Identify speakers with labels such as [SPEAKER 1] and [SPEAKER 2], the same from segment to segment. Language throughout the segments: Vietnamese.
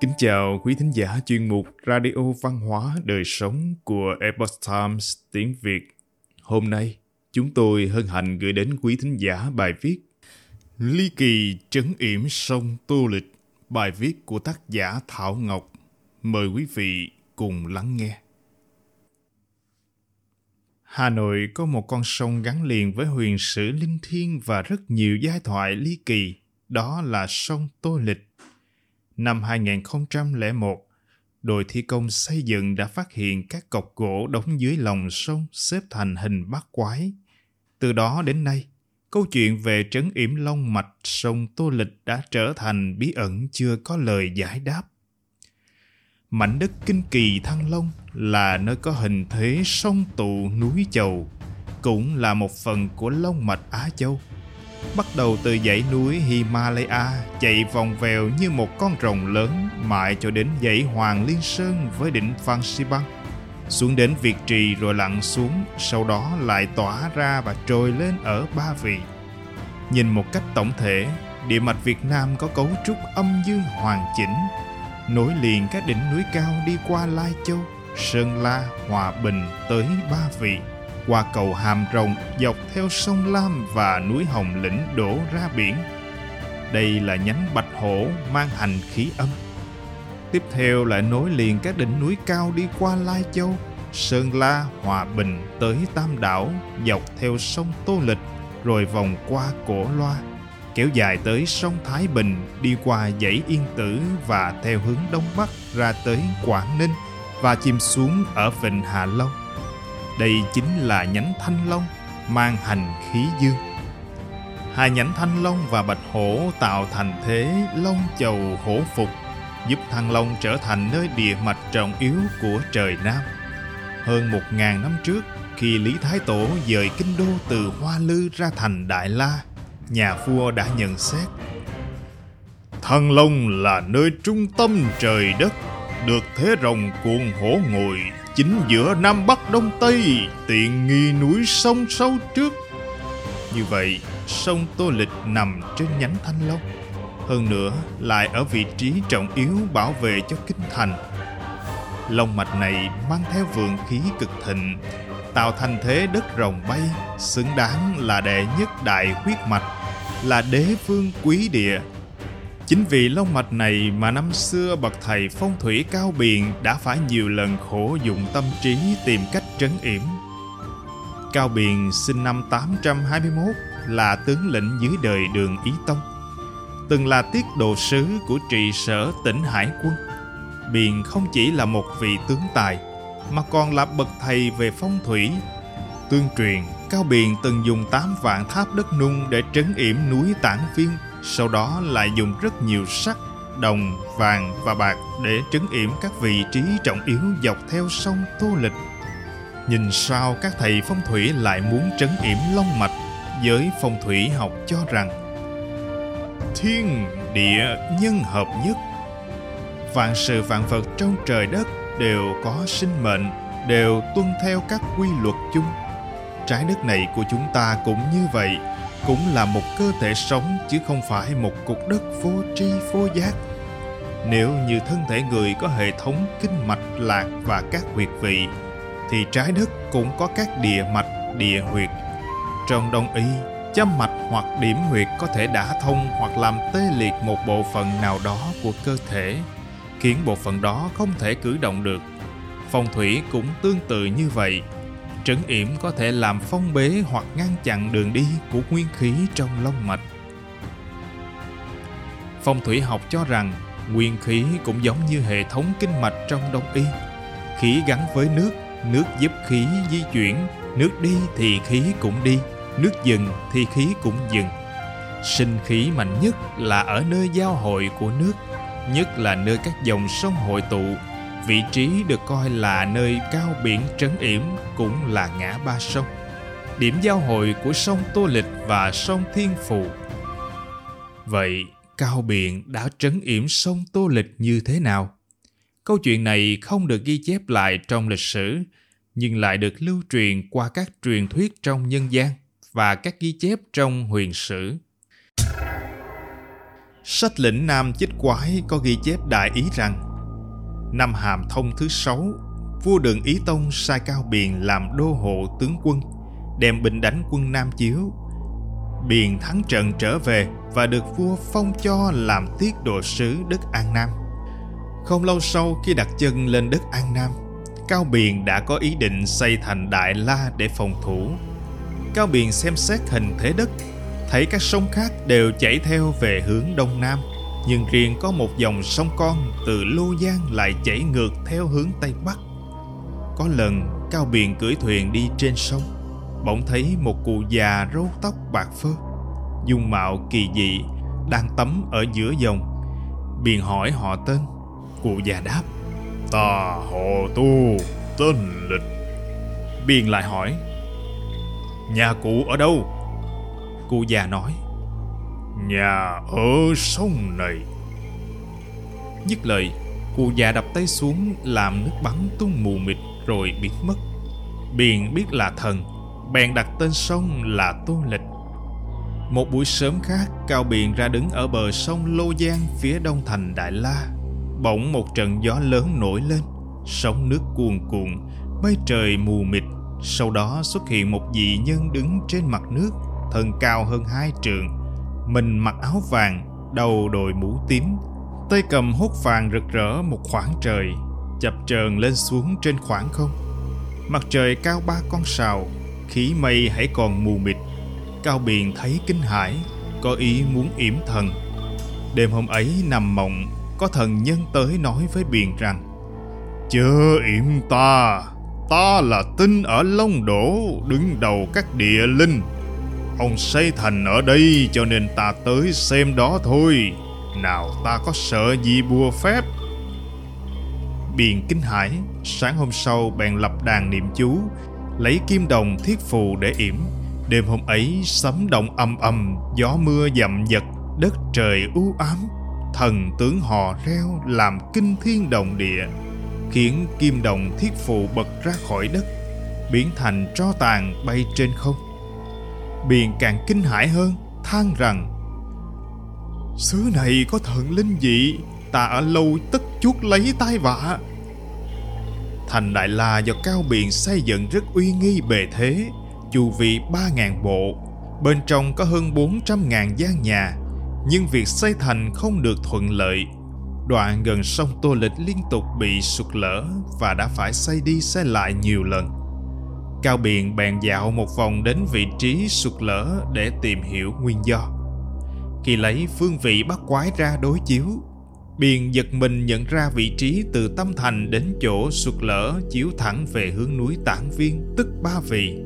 [SPEAKER 1] Kính chào quý thính giả chuyên mục Radio Văn hóa Đời Sống của Epoch Times tiếng Việt. Hôm nay, chúng tôi hân hạnh gửi đến quý thính giả bài viết Ly kỳ trấn yểm sông Tô Lịch, bài viết của tác giả Thảo Ngọc. Mời quý vị cùng lắng nghe. Hà Nội có một con sông gắn liền với huyền sử linh thiêng và rất nhiều giai thoại ly kỳ, đó là sông Tô Lịch năm 2001, đội thi công xây dựng đã phát hiện các cọc gỗ đóng dưới lòng sông xếp thành hình bát quái. Từ đó đến nay, câu chuyện về trấn yểm long mạch sông Tô Lịch đã trở thành bí ẩn chưa có lời giải đáp. Mảnh đất kinh kỳ Thăng Long là nơi có hình thế sông tụ núi chầu, cũng là một phần của long mạch Á Châu – bắt đầu từ dãy núi Himalaya chạy vòng vèo như một con rồng lớn mãi cho đến dãy Hoàng Liên Sơn với đỉnh Phan Xipang. xuống đến Việt Trì rồi lặn xuống, sau đó lại tỏa ra và trồi lên ở Ba Vì. Nhìn một cách tổng thể, địa mạch Việt Nam có cấu trúc âm dương hoàn chỉnh, nối liền các đỉnh núi cao đi qua Lai Châu, Sơn La, Hòa Bình tới Ba Vì qua cầu Hàm Rồng dọc theo sông Lam và núi Hồng Lĩnh đổ ra biển. Đây là nhánh Bạch Hổ mang hành khí âm. Tiếp theo lại nối liền các đỉnh núi cao đi qua Lai Châu, Sơn La, Hòa Bình tới Tam Đảo dọc theo sông Tô Lịch rồi vòng qua Cổ Loa kéo dài tới sông Thái Bình đi qua dãy Yên Tử và theo hướng đông bắc ra tới Quảng Ninh và chìm xuống ở Vịnh Hạ Long. Đây chính là nhánh thanh long mang hành khí dương. Hai nhánh thanh long và bạch hổ tạo thành thế long chầu hổ phục, giúp thăng long trở thành nơi địa mạch trọng yếu của trời Nam. Hơn một ngàn năm trước, khi Lý Thái Tổ dời kinh đô từ Hoa Lư ra thành Đại La, nhà vua đã nhận xét Thăng Long là nơi trung tâm trời đất, được thế rồng cuồng hổ ngồi chính giữa Nam Bắc Đông Tây, tiện nghi núi sông sâu trước. Như vậy, sông Tô Lịch nằm trên nhánh Thanh Long. Hơn nữa, lại ở vị trí trọng yếu bảo vệ cho kinh thành. Long mạch này mang theo vượng khí cực thịnh, tạo thành thế đất rồng bay, xứng đáng là đệ nhất đại huyết mạch, là đế vương quý địa Chính vì long mạch này mà năm xưa bậc thầy phong thủy cao biện đã phải nhiều lần khổ dụng tâm trí tìm cách trấn yểm. Cao Biền sinh năm 821 là tướng lĩnh dưới đời đường Ý Tông. Từng là tiết độ sứ của trị sở tỉnh Hải quân. Biền không chỉ là một vị tướng tài, mà còn là bậc thầy về phong thủy. Tương truyền, Cao Biền từng dùng 8 vạn tháp đất nung để trấn yểm núi Tản Viên sau đó lại dùng rất nhiều sắt, đồng, vàng và bạc để trấn yểm các vị trí trọng yếu dọc theo sông Tô Lịch. Nhìn sao các thầy phong thủy lại muốn trấn yểm long mạch, giới phong thủy học cho rằng thiên địa nhân hợp nhất vạn sự vạn vật trong trời đất đều có sinh mệnh đều tuân theo các quy luật chung trái đất này của chúng ta cũng như vậy cũng là một cơ thể sống chứ không phải một cục đất vô tri vô giác. Nếu như thân thể người có hệ thống kinh mạch lạc và các huyệt vị, thì trái đất cũng có các địa mạch, địa huyệt. Trong đông y, châm mạch hoặc điểm huyệt có thể đả thông hoặc làm tê liệt một bộ phận nào đó của cơ thể, khiến bộ phận đó không thể cử động được. Phong thủy cũng tương tự như vậy trấn yểm có thể làm phong bế hoặc ngăn chặn đường đi của nguyên khí trong long mạch. Phong thủy học cho rằng nguyên khí cũng giống như hệ thống kinh mạch trong đông y. Khí gắn với nước, nước giúp khí di chuyển, nước đi thì khí cũng đi, nước dừng thì khí cũng dừng. Sinh khí mạnh nhất là ở nơi giao hội của nước, nhất là nơi các dòng sông hội tụ vị trí được coi là nơi cao biển trấn yểm cũng là ngã ba sông, điểm giao hội của sông tô lịch và sông thiên phù. Vậy, cao biển đã trấn yểm sông tô lịch như thế nào? Câu chuyện này không được ghi chép lại trong lịch sử, nhưng lại được lưu truyền qua các truyền thuyết trong nhân gian và các ghi chép trong huyền sử. Sách lĩnh Nam Chích Quái có ghi chép đại ý rằng Năm Hàm Thông thứ sáu, vua Đường Ý Tông sai Cao Biền làm đô hộ tướng quân, đem binh đánh quân Nam Chiếu. Biền thắng trận trở về và được vua phong cho làm tiết độ sứ đất An Nam. Không lâu sau khi đặt chân lên đất An Nam, Cao Biền đã có ý định xây thành Đại La để phòng thủ. Cao Biền xem xét hình thế đất, thấy các sông khác đều chảy theo về hướng Đông Nam, nhưng riêng có một dòng sông con từ Lô Giang lại chảy ngược theo hướng Tây Bắc. Có lần Cao Biền cưỡi thuyền đi trên sông, bỗng thấy một cụ già râu tóc bạc phơ, dung mạo kỳ dị, đang tắm ở giữa dòng. Biền hỏi họ tên, cụ già đáp,
[SPEAKER 2] Ta Hồ tu, tên lịch.
[SPEAKER 1] Biền lại hỏi, nhà cụ ở đâu? Cụ già nói,
[SPEAKER 2] Nhà ở sông này.
[SPEAKER 1] Dứt lời, cụ già đập tay xuống làm nước bắn tung mù mịt rồi biến mất. Biền biết là thần, bèn đặt tên sông là Tô Lịch. Một buổi sớm khác, Cao Biền ra đứng ở bờ sông Lô Giang phía đông thành Đại La. Bỗng một trận gió lớn nổi lên, sóng nước cuồn cuộn, mây trời mù mịt. Sau đó xuất hiện một vị nhân đứng trên mặt nước, thân cao hơn hai trượng. Mình mặc áo vàng, đầu đội mũ tím, tay cầm hốt vàng rực rỡ một khoảng trời, chập chờn lên xuống trên khoảng không. Mặt trời cao ba con sào, khí mây hãy còn mù mịt. Cao Biền thấy kinh hãi, có ý muốn yểm thần. Đêm hôm ấy nằm mộng, có thần nhân tới nói với Biền rằng
[SPEAKER 2] Chớ yểm ta, ta là tinh ở Long Đổ, đứng đầu các địa linh. Ông xây thành ở đây, cho nên ta tới xem đó thôi. Nào, ta có sợ gì bùa phép?
[SPEAKER 1] Biền kinh Hải, Sáng hôm sau bèn lập đàn niệm chú, Lấy kim đồng thiết phù để yểm. Đêm hôm ấy, sấm động âm âm, Gió mưa dầm dật, Đất trời u ám. Thần tướng hò reo làm kinh thiên động địa, Khiến kim đồng thiết phù bật ra khỏi đất, Biến thành tro tàn bay trên không. Biền càng kinh hãi hơn, than rằng, Xứ này có thần linh dị Ta ở lâu tất chuốt lấy tai vạ. Thành Đại La do Cao biền xây dựng rất uy nghi bề thế, Chu vi 3.000 bộ, Bên trong có hơn 400.000 gian nhà, Nhưng việc xây thành không được thuận lợi. Đoạn gần sông Tô Lịch liên tục bị sụt lở Và đã phải xây đi xây lại nhiều lần. Cao Biện bèn dạo một vòng đến vị trí sụt lở để tìm hiểu nguyên do khi lấy phương vị bắt quái ra đối chiếu Biện giật mình nhận ra vị trí từ tâm thành đến chỗ sụt lở chiếu thẳng về hướng núi Tản Viên, tức Ba Vị.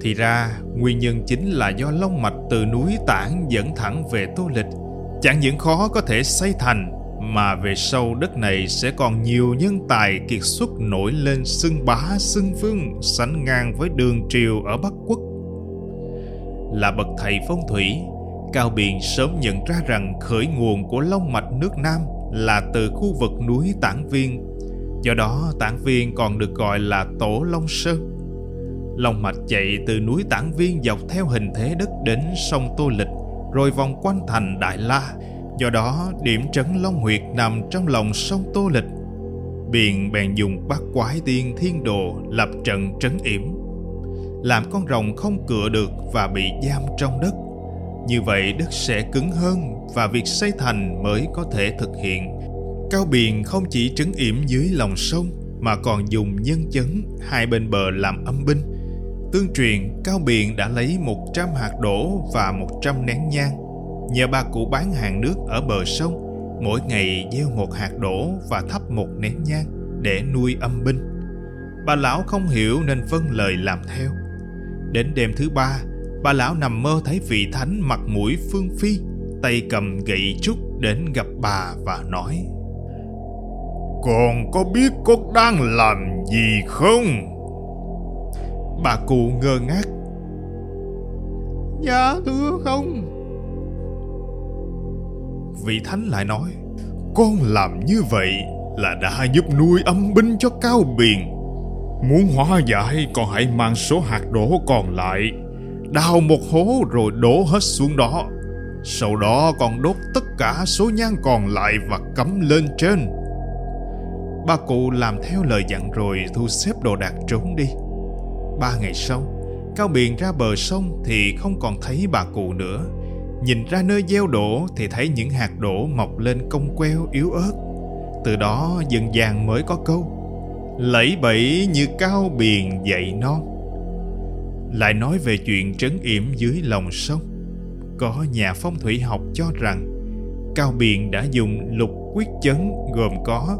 [SPEAKER 1] Thì ra, nguyên nhân chính là do long mạch từ núi Tản dẫn thẳng về Tô Lịch. Chẳng những khó có thể xây thành, mà về sau đất này sẽ còn nhiều nhân tài kiệt xuất nổi lên xưng bá xưng vương sánh ngang với đường triều ở Bắc Quốc. Là bậc thầy phong thủy, Cao Biền sớm nhận ra rằng khởi nguồn của long mạch nước Nam là từ khu vực núi Tản Viên. Do đó, Tản Viên còn được gọi là Tổ Long Sơn. Long mạch chạy từ núi Tản Viên dọc theo hình thế đất đến sông Tô Lịch, rồi vòng quanh thành Đại La. Do đó, điểm trấn Long Huyệt nằm trong lòng sông Tô Lịch. Biện bèn dùng bát quái tiên thiên đồ lập trận trấn yểm, làm con rồng không cựa được và bị giam trong đất như vậy đất sẽ cứng hơn và việc xây thành mới có thể thực hiện. Cao Biền không chỉ trấn yểm dưới lòng sông mà còn dùng nhân chấn hai bên bờ làm âm binh. Tương truyền, Cao Biền đã lấy 100 hạt đổ và 100 nén nhang. Nhờ bà cụ bán hàng nước ở bờ sông, mỗi ngày gieo một hạt đổ và thắp một nén nhang để nuôi âm binh. Bà lão không hiểu nên vâng lời làm theo. Đến đêm thứ ba, bà lão nằm mơ thấy vị thánh mặt mũi phương phi tay cầm gậy trúc đến gặp bà và nói
[SPEAKER 2] con có biết con đang làm gì không
[SPEAKER 1] bà cụ ngơ ngác dạ thưa không vị thánh lại nói
[SPEAKER 2] con làm như vậy là đã giúp nuôi âm binh cho cao biền muốn hóa giải con hãy mang số hạt đổ còn lại đào một hố rồi đổ hết xuống đó Sau đó còn đốt tất cả số nhang còn lại và cắm lên trên.
[SPEAKER 1] Ba cụ làm theo lời dặn rồi thu xếp đồ đạc trốn đi. Ba ngày sau, Cao Biền ra bờ sông thì không còn thấy bà cụ nữa. Nhìn ra nơi gieo đổ thì thấy những hạt đổ mọc lên cong queo yếu ớt. Từ đó dần dàng mới có câu Lẫy bẫy như cao biền dậy non Lại nói về chuyện trấn yểm dưới lòng sông Có nhà phong thủy học cho rằng Cao Biền đã dùng lục quyết chấn gồm có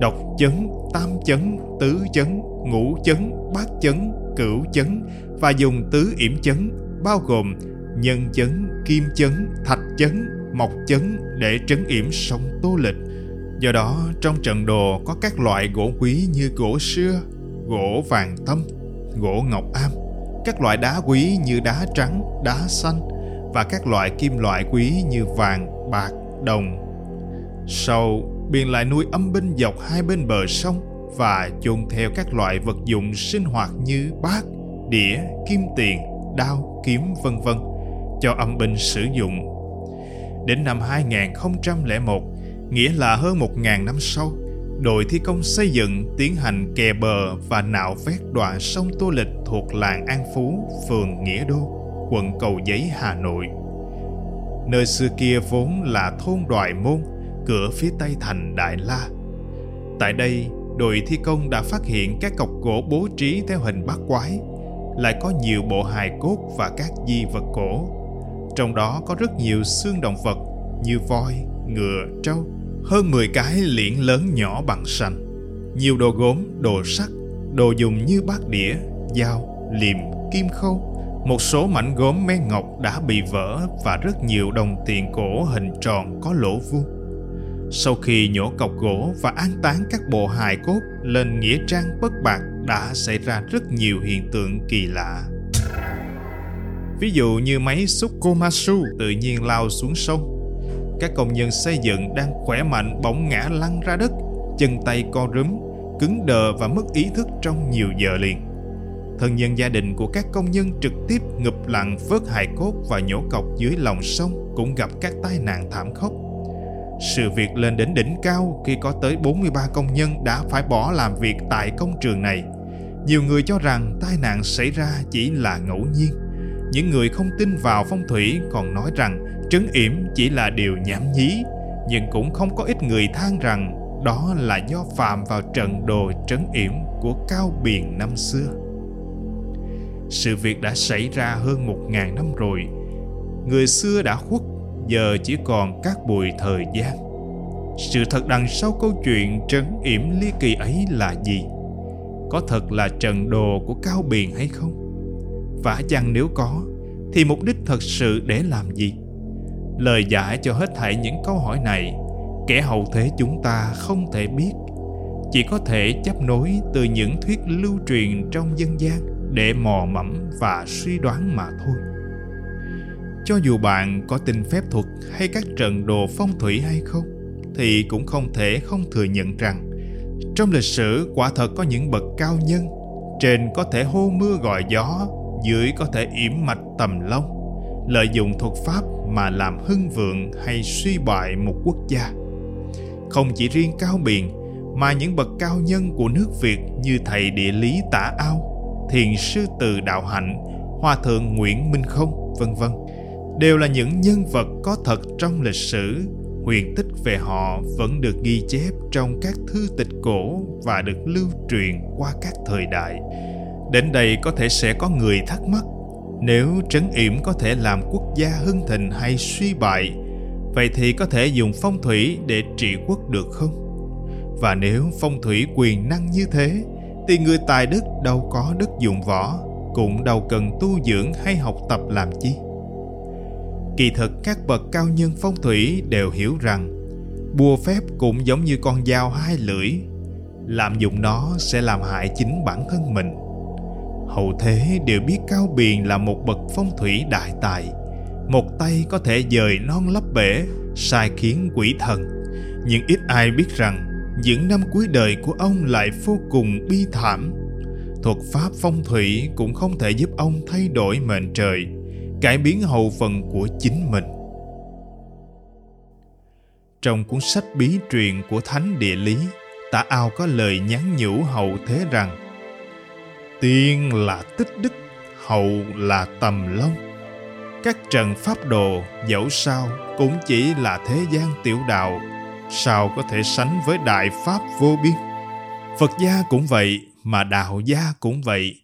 [SPEAKER 1] độc chấn, tam chấn, tứ chấn, ngũ chấn, bát chấn, cửu chấn và dùng tứ yểm chấn bao gồm nhân chấn, kim chấn, thạch chấn, mộc chấn để trấn yểm sông Tô Lịch. Do đó, trong trận đồ có các loại gỗ quý như gỗ sưa, gỗ vàng tâm, gỗ ngọc am, các loại đá quý như đá trắng, đá xanh và các loại kim loại quý như vàng, bạc, đồng. Sau, Biên lại nuôi âm binh dọc hai bên bờ sông và chôn theo các loại vật dụng sinh hoạt như bát, đĩa, kim tiền, đao, kiếm vân vân cho âm binh sử dụng. Đến năm 2001, nghĩa là hơn một ngàn năm sau, đội thi công xây dựng tiến hành kè bờ và nạo vét đoạn sông Tô Lịch thuộc làng An Phú, phường Nghĩa Đô, quận Cầu Giấy, Hà Nội. Nơi xưa kia vốn là thôn Đoài Môn, cửa phía tây thành Đại La. Tại đây, đội thi công đã phát hiện các cọc gỗ bố trí theo hình bát quái, lại có nhiều bộ hài cốt và các di vật cổ. Trong đó có rất nhiều xương động vật như voi, ngựa, trâu, hơn 10 cái liễn lớn nhỏ bằng sành, nhiều đồ gốm, đồ sắt, đồ dùng như bát đĩa, dao, liềm, kim khâu, một số mảnh gốm men ngọc đã bị vỡ và rất nhiều đồng tiền cổ hình tròn có lỗ vuông. Sau khi nhổ cọc gỗ và an táng các bộ hài cốt lên nghĩa trang bất bạc đã xảy ra rất nhiều hiện tượng kỳ lạ. Ví dụ như máy xúc Komatsu tự nhiên lao xuống sông. Các công nhân xây dựng đang khỏe mạnh bỗng ngã lăn ra đất, chân tay co rúm, cứng đờ và mất ý thức trong nhiều giờ liền. Thân nhân gia đình của các công nhân trực tiếp ngụp lặn vớt hài cốt và nhổ cọc dưới lòng sông cũng gặp các tai nạn thảm khốc. Sự việc lên đến đỉnh cao khi có tới 43 công nhân đã phải bỏ làm việc tại công trường này. Nhiều người cho rằng tai nạn xảy ra chỉ là ngẫu nhiên. Những người không tin vào phong thủy còn nói rằng trấn yểm chỉ là điều nhảm nhí, nhưng cũng không có ít người than rằng đó là do phạm vào trận đồ trấn yểm của Cao Biền năm xưa. Sự việc đã xảy ra hơn một ngàn năm rồi. Người xưa đã khuất giờ chỉ còn các bụi thời gian sự thật đằng sau câu chuyện trấn yểm ly kỳ ấy là gì có thật là trận đồ của cao biền hay không và chăng nếu có, thì mục đích thật sự để làm gì? Lời giải cho hết thảy những câu hỏi này, kẻ hậu thế chúng ta không thể biết. Chỉ có thể chấp nối từ những thuyết lưu truyền trong dân gian để mò mẫm và suy đoán mà thôi. Cho dù bạn có tin phép thuật hay các trận đồ phong thủy hay không, thì cũng không thể không thừa nhận rằng, trong lịch sử quả thật có những bậc cao nhân trên có thể hô mưa gọi gió dưới có thể yểm mạch tầm long, lợi dụng thuật pháp mà làm hưng vượng hay suy bại một quốc gia. Không chỉ riêng cao biền mà những bậc cao nhân của nước việt như thầy địa lý tả ao, thiền sư từ đạo hạnh, hòa thượng nguyễn minh không, vân vân, đều là những nhân vật có thật trong lịch sử. Huyền tích về họ vẫn được ghi chép trong các thư tịch cổ và được lưu truyền qua các thời đại đến đây có thể sẽ có người thắc mắc, nếu trấn yểm có thể làm quốc gia hưng thịnh hay suy bại, vậy thì có thể dùng phong thủy để trị quốc được không? Và nếu phong thủy quyền năng như thế, thì người tài đức đâu có đức dụng võ, cũng đâu cần tu dưỡng hay học tập làm chi? Kỳ thực, các bậc cao nhân phong thủy đều hiểu rằng bùa phép cũng giống như con dao hai lưỡi làm dụng nó sẽ làm hại chính bản thân mình hậu thế đều biết cao biền là một bậc phong thủy đại tài. Một tay có thể dời non lấp bể sai khiến quỷ thần. Nhưng ít ai biết rằng những năm cuối đời của ông lại vô cùng bi thảm. Thuật pháp phong thủy cũng không thể giúp ông thay đổi mệnh trời cải biến hậu phần của chính mình. Trong cuốn sách bí truyền của Thánh Địa Lý, Tả Ao có lời nhắn nhủ hậu thế rằng Tiên là tích đức, hậu là tầm long. Các trận pháp đồ dẫu sao cũng chỉ là thế gian tiểu đạo, sao có thể sánh với đại pháp vô biên. Phật gia cũng vậy, mà đạo gia cũng vậy.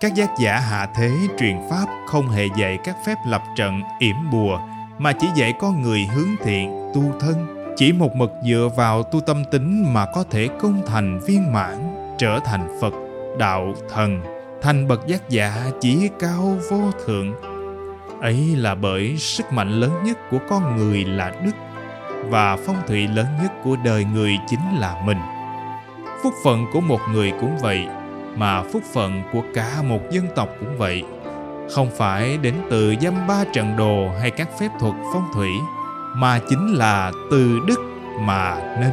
[SPEAKER 1] Các giác giả hạ thế truyền pháp không hề dạy các phép lập trận, yểm bùa, mà chỉ dạy con người hướng thiện, tu thân. Chỉ một mực dựa vào tu tâm tính mà có thể công thành viên mãn, trở thành Phật, đạo, thần, thành bậc giác giả chỉ cao vô thượng. Ấy là bởi sức mạnh lớn nhất của con người là đức, và phong thủy lớn nhất của đời người chính là mình. Phúc phận của một người cũng vậy, mà phúc phận của cả một dân tộc cũng vậy không phải đến từ dăm ba trận đồ hay các phép thuật phong thủy mà chính là từ đức mà nên